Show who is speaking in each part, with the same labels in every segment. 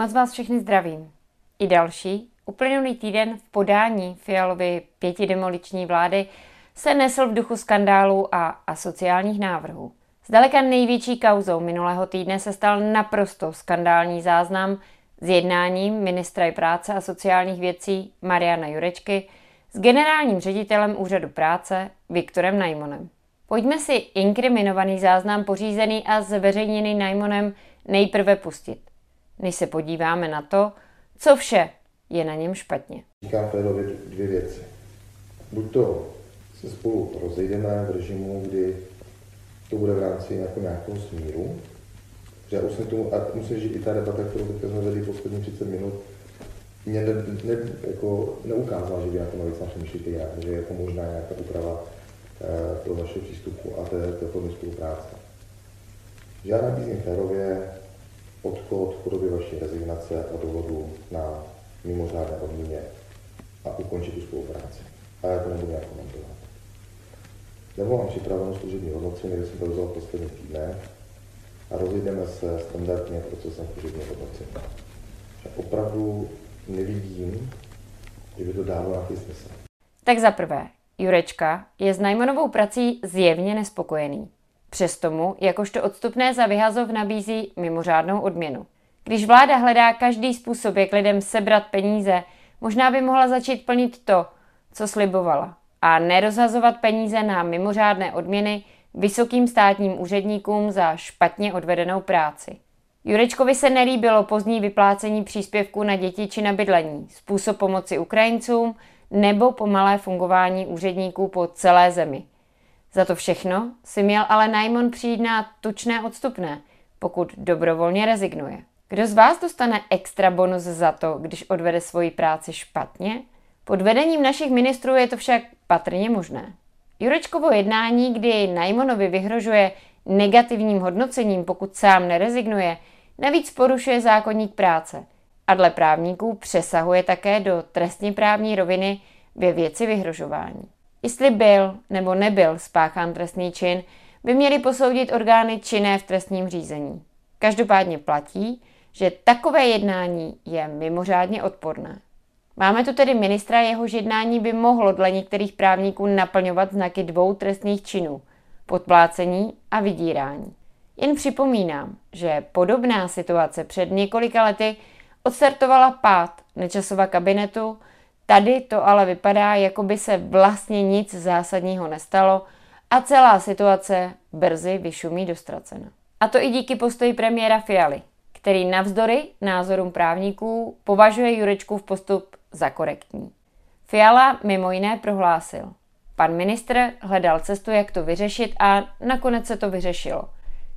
Speaker 1: Moc vás všechny zdravím. I další, uplynulý týden v podání Fialovy pětidemoliční vlády se nesl v duchu skandálu a asociálních návrhů. Zdaleka největší kauzou minulého týdne se stal naprosto skandální záznam s jednáním ministra práce a sociálních věcí Mariana Jurečky s generálním ředitelem úřadu práce Viktorem Najmonem. Pojďme si inkriminovaný záznam pořízený a zveřejněný Najmonem nejprve pustit, než se podíváme na to, co vše je na něm špatně.
Speaker 2: Říkám Férovi dvě věci. Buď to se spolu rozejdeme v režimu, kdy to bude v rámci jako nějakého smíru, že já už jsem tomu, a musím říct, i ta debata, kterou teď jsme vedli poslední 30 minut, mě ne, ne, jako neukázala, že by na to navíc přemýšlíte já, že je jako možná nějaká úprava eh, toho vašeho přístupu a té, té formy spolupráce. Já nabízím férově odchod v podobě vaší rezignace a dovodu na mimořádné odměně a ukončit tu spolupráci. A já to nebudu nějak komentovat. Nebo mám připravenou služební hodnocení, kde jsem to vzal v posledních týdnech a rozjedeme se standardně procesem služebního hodnocení. Že opravdu nevidím, že by to dávalo nějaký smysl.
Speaker 1: Tak za prvé, Jurečka je s Najmanovou prací zjevně nespokojený. Přesto mu, jakožto odstupné za vyhazov, nabízí mimořádnou odměnu. Když vláda hledá každý způsob, jak lidem sebrat peníze, možná by mohla začít plnit to, co slibovala, a nerozhazovat peníze na mimořádné odměny vysokým státním úředníkům za špatně odvedenou práci. Jurečkovi se nelíbilo pozdní vyplácení příspěvků na děti či na bydlení, způsob pomoci Ukrajincům nebo pomalé fungování úředníků po celé zemi. Za to všechno si měl ale Najmon přijít na tučné odstupné, pokud dobrovolně rezignuje. Kdo z vás dostane extra bonus za to, když odvede svoji práci špatně? Pod vedením našich ministrů je to však patrně možné. Jurečkovo jednání, kdy Najmonovi vyhrožuje negativním hodnocením, pokud sám nerezignuje, navíc porušuje zákonník práce a dle právníků přesahuje také do trestně právní roviny ve věci vyhrožování. Jestli byl nebo nebyl spáchán trestný čin, by měly posoudit orgány činné v trestním řízení. Každopádně platí, že takové jednání je mimořádně odporné. Máme tu tedy ministra, jehož jednání by mohlo dle některých právníků naplňovat znaky dvou trestných činů – podplácení a vydírání. Jen připomínám, že podobná situace před několika lety odstartovala pád Nečasova kabinetu, tady to ale vypadá, jako by se vlastně nic zásadního nestalo a celá situace brzy vyšumí dostracena. A to i díky postoji premiéra Fialy, který navzdory názorům právníků považuje Jurečku v postup za korektní. Fiala mimo jiné prohlásil. Pan ministr hledal cestu, jak to vyřešit a nakonec se to vyřešilo.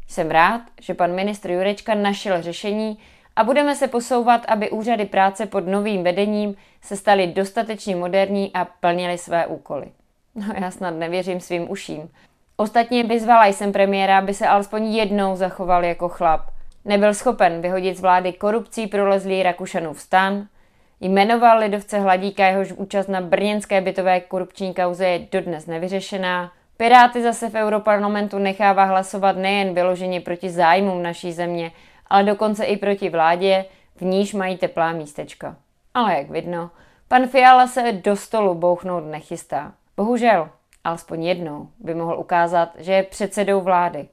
Speaker 1: Jsem rád, že pan ministr Jurečka našel řešení a budeme se posouvat, aby úřady práce pod novým vedením se staly dostatečně moderní a plnily své úkoly. No já snad nevěřím svým uším. Ostatně vyzvala jsem premiéra, aby se alespoň jednou zachoval jako chlap. Nebyl schopen vyhodit z vlády korupcí prolezlý Rakušanův stan, Jmenoval lidovce Hladíka, jehož účast na brněnské bytové korupční kauze je dodnes nevyřešená. Piráty zase v Europarlamentu nechává hlasovat nejen vyloženě proti zájmům naší země, ale dokonce i proti vládě, v níž mají teplá místečka. Ale jak vidno, pan Fiala se do stolu bouchnout nechystá. Bohužel, alespoň jednou by mohl ukázat, že je předsedou vlády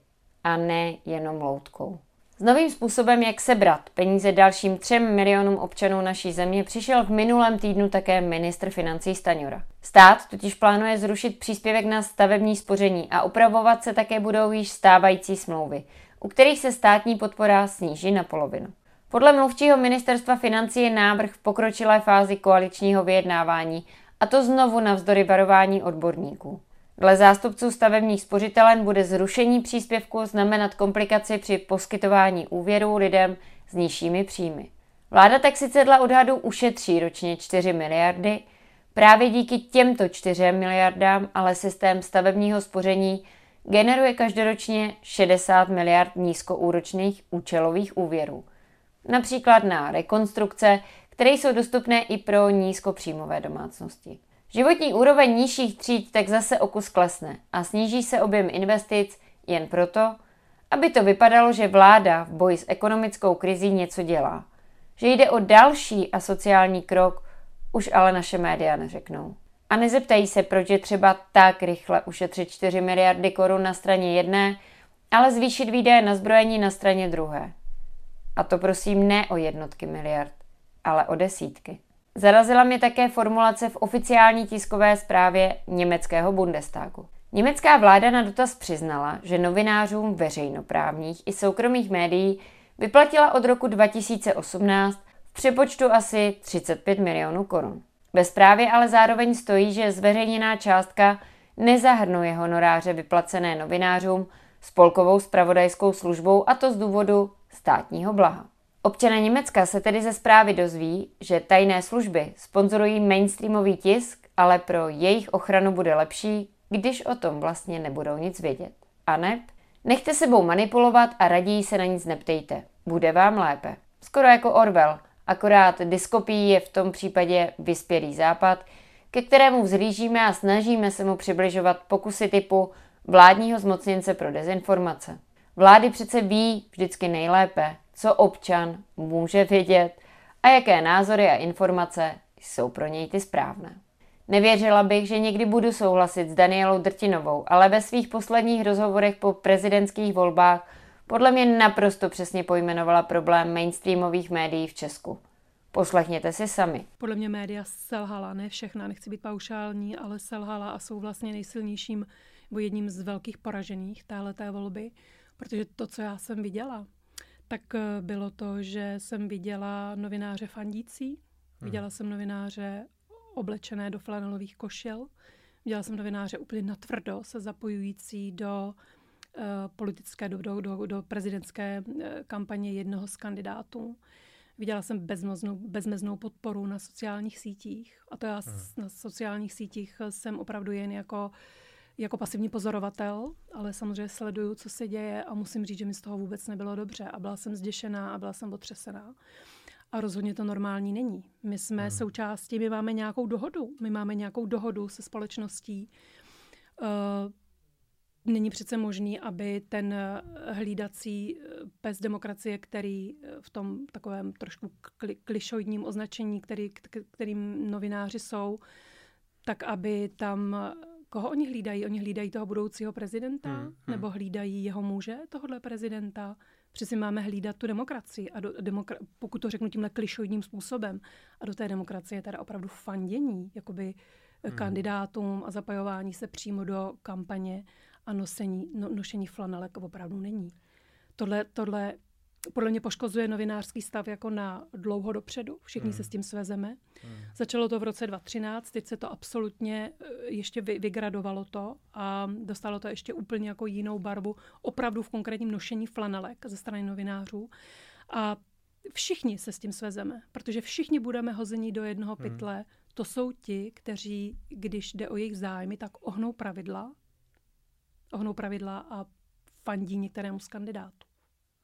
Speaker 1: a ne jenom loutkou. S novým způsobem, jak sebrat peníze dalším třem milionům občanů naší země, přišel v minulém týdnu také ministr financí Staňura. Stát totiž plánuje zrušit příspěvek na stavební spoření a upravovat se také budou již stávající smlouvy, u kterých se státní podpora sníží na polovinu. Podle mluvčího ministerstva financí je návrh v pokročilé fázi koaličního vyjednávání, a to znovu navzdory varování odborníků. Dle zástupců stavebních spořitelen bude zrušení příspěvku znamenat komplikaci při poskytování úvěrů lidem s nižšími příjmy. Vláda tak sice dle odhadu ušetří ročně 4 miliardy, právě díky těmto 4 miliardám ale systém stavebního spoření generuje každoročně 60 miliard nízkoúročných účelových úvěrů. Například na rekonstrukce, které jsou dostupné i pro nízkopříjmové domácnosti. Životní úroveň nižších tříd tak zase o kus klesne a sníží se objem investic jen proto, aby to vypadalo, že vláda v boji s ekonomickou krizí něco dělá. Že jde o další asociální krok, už ale naše média neřeknou. A nezeptají se, proč je třeba tak rychle ušetřit 4 miliardy korun na straně jedné, ale zvýšit výdaje na zbrojení na straně druhé. A to prosím ne o jednotky miliard, ale o desítky. Zarazila mě také formulace v oficiální tiskové zprávě německého Bundestagu. Německá vláda na dotaz přiznala, že novinářům veřejnoprávních i soukromých médií vyplatila od roku 2018 v přepočtu asi 35 milionů korun. Ve zprávě ale zároveň stojí, že zveřejněná částka nezahrnuje honoráře vyplacené novinářům spolkovou spravodajskou službou a to z důvodu státního blaha. Občané Německa se tedy ze zprávy dozví, že tajné služby sponzorují mainstreamový tisk, ale pro jejich ochranu bude lepší, když o tom vlastně nebudou nic vědět. A ne? Nechte sebou manipulovat a raději se na nic neptejte. Bude vám lépe. Skoro jako Orwell, akorát diskopí je v tom případě vyspělý západ, ke kterému vzhlížíme a snažíme se mu přibližovat pokusy typu vládního zmocněnce pro dezinformace. Vlády přece ví vždycky nejlépe, co občan může vědět a jaké názory a informace jsou pro něj ty správné. Nevěřila bych, že někdy budu souhlasit s Danielou Drtinovou, ale ve svých posledních rozhovorech po prezidentských volbách podle mě naprosto přesně pojmenovala problém mainstreamových médií v Česku. Poslechněte si sami.
Speaker 3: Podle mě média selhala, ne všechna, nechci být paušální, ale selhala a jsou vlastně nejsilnějším nebo jedním z velkých poražených téhleté volby, protože to, co já jsem viděla, tak eh, bylo to, že jsem viděla novináře fandící, hmm. viděla jsem novináře oblečené do flanelových košil, viděla jsem novináře úplně natvrdo se zapojující do politické, do, do, do, do prezidentské uh, kampaně jednoho z kandidátů. Viděla jsem bezmeznou, bezmeznou podporu na sociálních sítích. A to já hmm. na sociálních sítích jsem opravdu jen jako jako pasivní pozorovatel, ale samozřejmě sleduju, co se děje a musím říct, že mi z toho vůbec nebylo dobře a byla jsem zděšená a byla jsem otřesená. A rozhodně to normální není. My jsme hmm. součástí, my máme nějakou dohodu. My máme nějakou dohodu se společností. Uh, není přece možný, aby ten hlídací pes demokracie, který v tom takovém trošku klišoidním označení, který, kterým novináři jsou, tak aby tam koho oni hlídají? Oni hlídají toho budoucího prezidenta? Hmm, hmm. Nebo hlídají jeho muže, tohohle prezidenta? Přeci máme hlídat tu demokracii, a do, demokra- pokud to řeknu tímhle klišoidním způsobem. A do té demokracie teda opravdu fandění jakoby hmm. kandidátům a zapojování se přímo do kampaně a nosení, no, nošení flanelek opravdu není. Tohle, tohle podle mě poškozuje novinářský stav jako na dlouho dopředu. Všichni hmm. se s tím svezeme. Hmm. Začalo to v roce 2013, teď se to absolutně eh, ještě vygradovalo to a dostalo to ještě úplně jako jinou barvu, opravdu v konkrétním nošení flanelek ze strany novinářů. A všichni se s tím svezeme, protože všichni budeme hození do jednoho hmm. pytle. To jsou ti, kteří, když jde o jejich zájmy, tak ohnou pravidla, ohnou pravidla a fandí některému z kandidátů.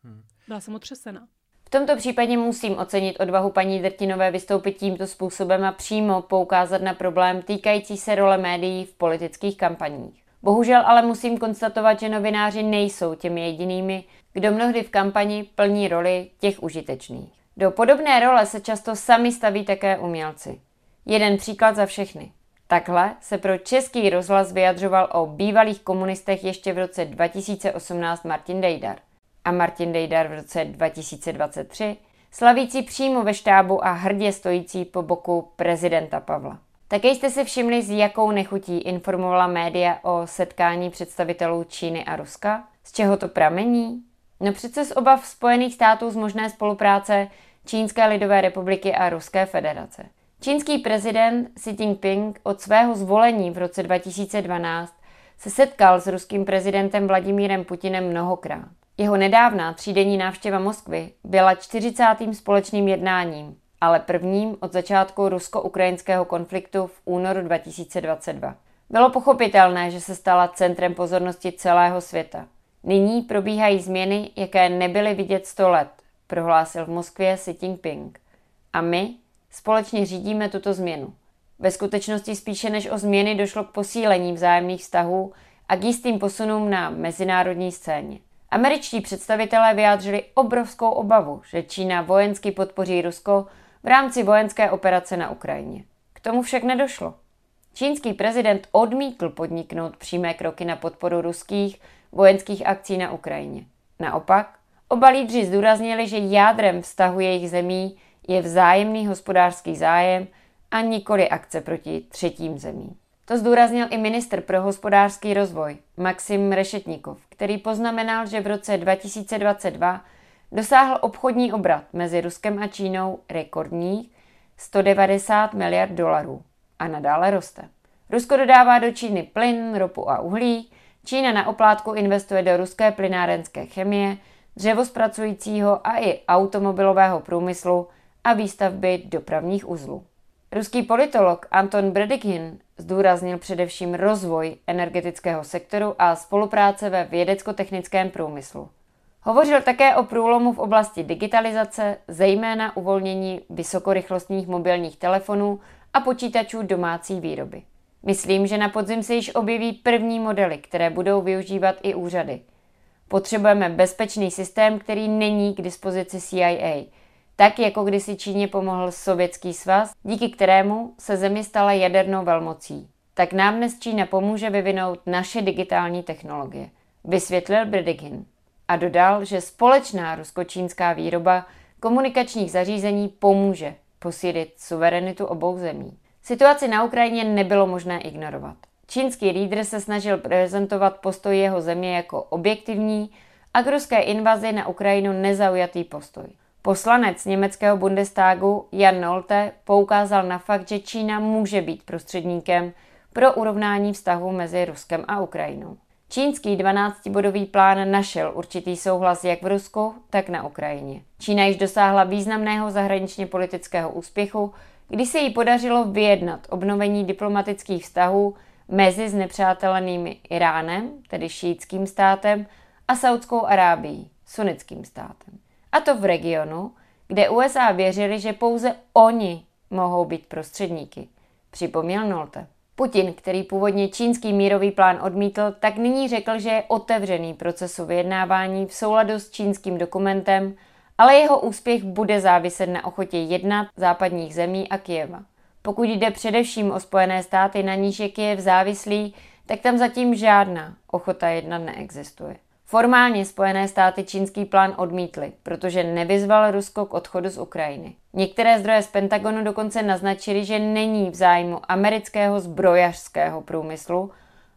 Speaker 3: Hmm. Byla jsem otřesena.
Speaker 1: V tomto případě musím ocenit odvahu paní Drtinové vystoupit tímto způsobem a přímo poukázat na problém týkající se role médií v politických kampaních. Bohužel ale musím konstatovat, že novináři nejsou těmi jedinými, kdo mnohdy v kampani plní roli těch užitečných. Do podobné role se často sami staví také umělci. Jeden příklad za všechny. Takhle se pro český rozhlas vyjadřoval o bývalých komunistech ještě v roce 2018 Martin Dejdar a Martin Dejdar v roce 2023, slavící přímo ve štábu a hrdě stojící po boku prezidenta Pavla. Také jste si všimli, s jakou nechutí informovala média o setkání představitelů Číny a Ruska? Z čeho to pramení? No přece z obav Spojených států z možné spolupráce Čínské lidové republiky a Ruské federace. Čínský prezident Xi Jinping od svého zvolení v roce 2012 se setkal s ruským prezidentem Vladimírem Putinem mnohokrát. Jeho nedávná třídenní návštěva Moskvy byla 40. společným jednáním, ale prvním od začátku rusko-ukrajinského konfliktu v únoru 2022. Bylo pochopitelné, že se stala centrem pozornosti celého světa. Nyní probíhají změny, jaké nebyly vidět 100 let, prohlásil v Moskvě Xi Jinping. A my společně řídíme tuto změnu. Ve skutečnosti spíše než o změny došlo k posílení vzájemných vztahů a k jistým posunům na mezinárodní scéně. Američtí představitelé vyjádřili obrovskou obavu, že Čína vojensky podpoří Rusko v rámci vojenské operace na Ukrajině. K tomu však nedošlo. Čínský prezident odmítl podniknout přímé kroky na podporu ruských vojenských akcí na Ukrajině. Naopak, oba lídři zdůraznili, že jádrem vztahu jejich zemí je vzájemný hospodářský zájem a nikoli akce proti třetím zemím. To zdůraznil i ministr pro hospodářský rozvoj Maxim Rešetnikov, který poznamenal, že v roce 2022 dosáhl obchodní obrat mezi Ruskem a Čínou rekordních 190 miliard dolarů a nadále roste. Rusko dodává do Číny plyn, ropu a uhlí, Čína na oplátku investuje do ruské plynárenské chemie, dřevospracujícího a i automobilového průmyslu a výstavby dopravních uzlů. Ruský politolog Anton Bredikhin zdůraznil především rozvoj energetického sektoru a spolupráce ve vědecko-technickém průmyslu. Hovořil také o průlomu v oblasti digitalizace, zejména uvolnění vysokorychlostních mobilních telefonů a počítačů domácí výroby. Myslím, že na podzim se již objeví první modely, které budou využívat i úřady. Potřebujeme bezpečný systém, který není k dispozici CIA, tak jako kdysi Číně pomohl Sovětský svaz, díky kterému se zemi stala jadernou velmocí. Tak nám dnes Čína pomůže vyvinout naše digitální technologie, vysvětlil Bredegin. A dodal, že společná rusko-čínská výroba komunikačních zařízení pomůže posílit suverenitu obou zemí. Situaci na Ukrajině nebylo možné ignorovat. Čínský lídr se snažil prezentovat postoj jeho země jako objektivní a k ruské invazi na Ukrajinu nezaujatý postoj. Poslanec německého Bundestagu Jan Nolte poukázal na fakt, že Čína může být prostředníkem pro urovnání vztahu mezi Ruskem a Ukrajinou. Čínský 12-bodový plán našel určitý souhlas jak v Rusku, tak na Ukrajině. Čína již dosáhla významného zahraničně politického úspěchu, kdy se jí podařilo vyjednat obnovení diplomatických vztahů mezi znepřátelenými Iránem, tedy šítským státem, a Saudskou Arábií, sunnickým státem. A to v regionu, kde USA věřili, že pouze oni mohou být prostředníky, připomněl Nolte. Putin, který původně čínský mírový plán odmítl, tak nyní řekl, že je otevřený procesu vyjednávání v souladu s čínským dokumentem, ale jeho úspěch bude záviset na ochotě jednat západních zemí a Kijeva. Pokud jde především o Spojené státy, na níž je Kijev závislý, tak tam zatím žádná ochota jednat neexistuje. Formálně Spojené státy čínský plán odmítly, protože nevyzval Rusko k odchodu z Ukrajiny. Některé zdroje z Pentagonu dokonce naznačily, že není v zájmu amerického zbrojařského průmyslu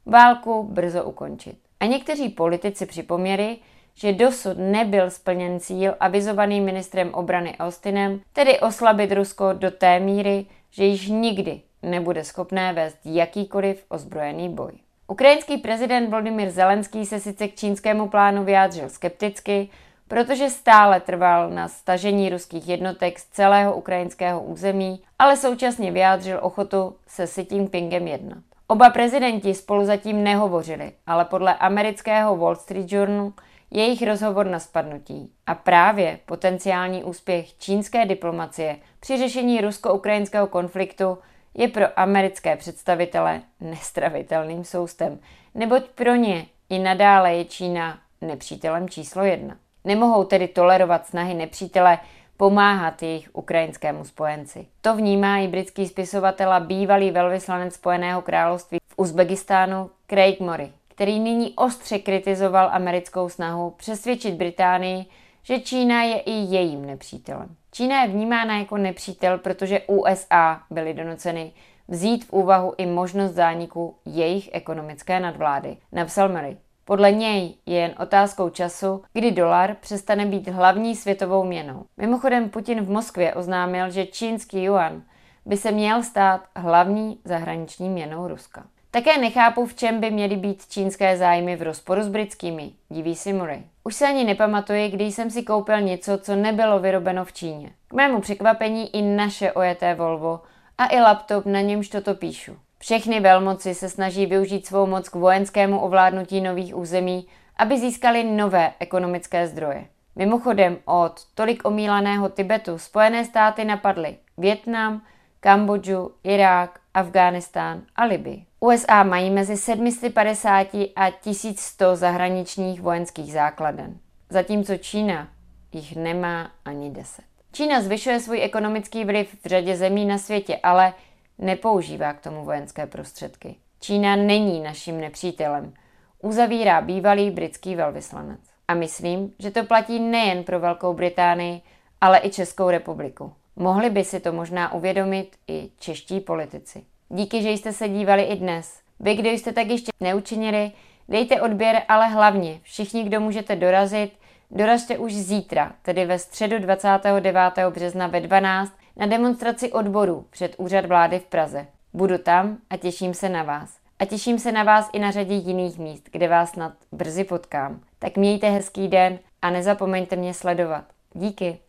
Speaker 1: válku brzo ukončit. A někteří politici připomněli, že dosud nebyl splněn cíl avizovaný ministrem obrany Austinem, tedy oslabit Rusko do té míry, že již nikdy nebude schopné vést jakýkoliv ozbrojený boj. Ukrajinský prezident Vladimir Zelenský se sice k čínskému plánu vyjádřil skepticky, protože stále trval na stažení ruských jednotek z celého ukrajinského území, ale současně vyjádřil ochotu se Xi Jinpingem jednat. Oba prezidenti spolu zatím nehovořili, ale podle amerického Wall Street Journal jejich rozhovor na spadnutí. A právě potenciální úspěch čínské diplomacie při řešení rusko-ukrajinského konfliktu je pro americké představitele nestravitelným soustem, neboť pro ně i nadále je Čína nepřítelem číslo jedna. Nemohou tedy tolerovat snahy nepřítele pomáhat jejich ukrajinskému spojenci. To vnímá i britský spisovatel a bývalý velvyslanec Spojeného království v Uzbekistánu Craig Murray, který nyní ostře kritizoval americkou snahu přesvědčit Británii, že Čína je i jejím nepřítelem. Čína je vnímána jako nepřítel, protože USA byly donuceny vzít v úvahu i možnost zániku jejich ekonomické nadvlády, napsal Murray. Podle něj je jen otázkou času, kdy dolar přestane být hlavní světovou měnou. Mimochodem Putin v Moskvě oznámil, že čínský yuan by se měl stát hlavní zahraniční měnou Ruska. Také nechápu, v čem by měly být čínské zájmy v rozporu s britskými, diví si Murray. Už se ani nepamatuji, kdy jsem si koupil něco, co nebylo vyrobeno v Číně. K mému překvapení i naše ojeté Volvo a i laptop, na němž toto píšu. Všechny velmoci se snaží využít svou moc k vojenskému ovládnutí nových území, aby získali nové ekonomické zdroje. Mimochodem od tolik omílaného Tibetu Spojené státy napadly Větnam, Kambodžu, Irák, Afghánistán a Libii. USA mají mezi 750 a 1100 zahraničních vojenských základen, zatímco Čína jich nemá ani 10. Čína zvyšuje svůj ekonomický vliv v řadě zemí na světě, ale nepoužívá k tomu vojenské prostředky. Čína není naším nepřítelem, uzavírá bývalý britský velvyslanec. A myslím, že to platí nejen pro Velkou Británii, ale i Českou republiku. Mohli by si to možná uvědomit i čeští politici. Díky, že jste se dívali i dnes. Vy, kdo jste tak ještě neučinili, dejte odběr, ale hlavně všichni, kdo můžete dorazit, dorazte už zítra, tedy ve středu 29. března ve 12 na demonstraci odboru před úřad vlády v Praze. Budu tam a těším se na vás. A těším se na vás i na řadě jiných míst, kde vás snad brzy potkám. Tak mějte hezký den a nezapomeňte mě sledovat. Díky.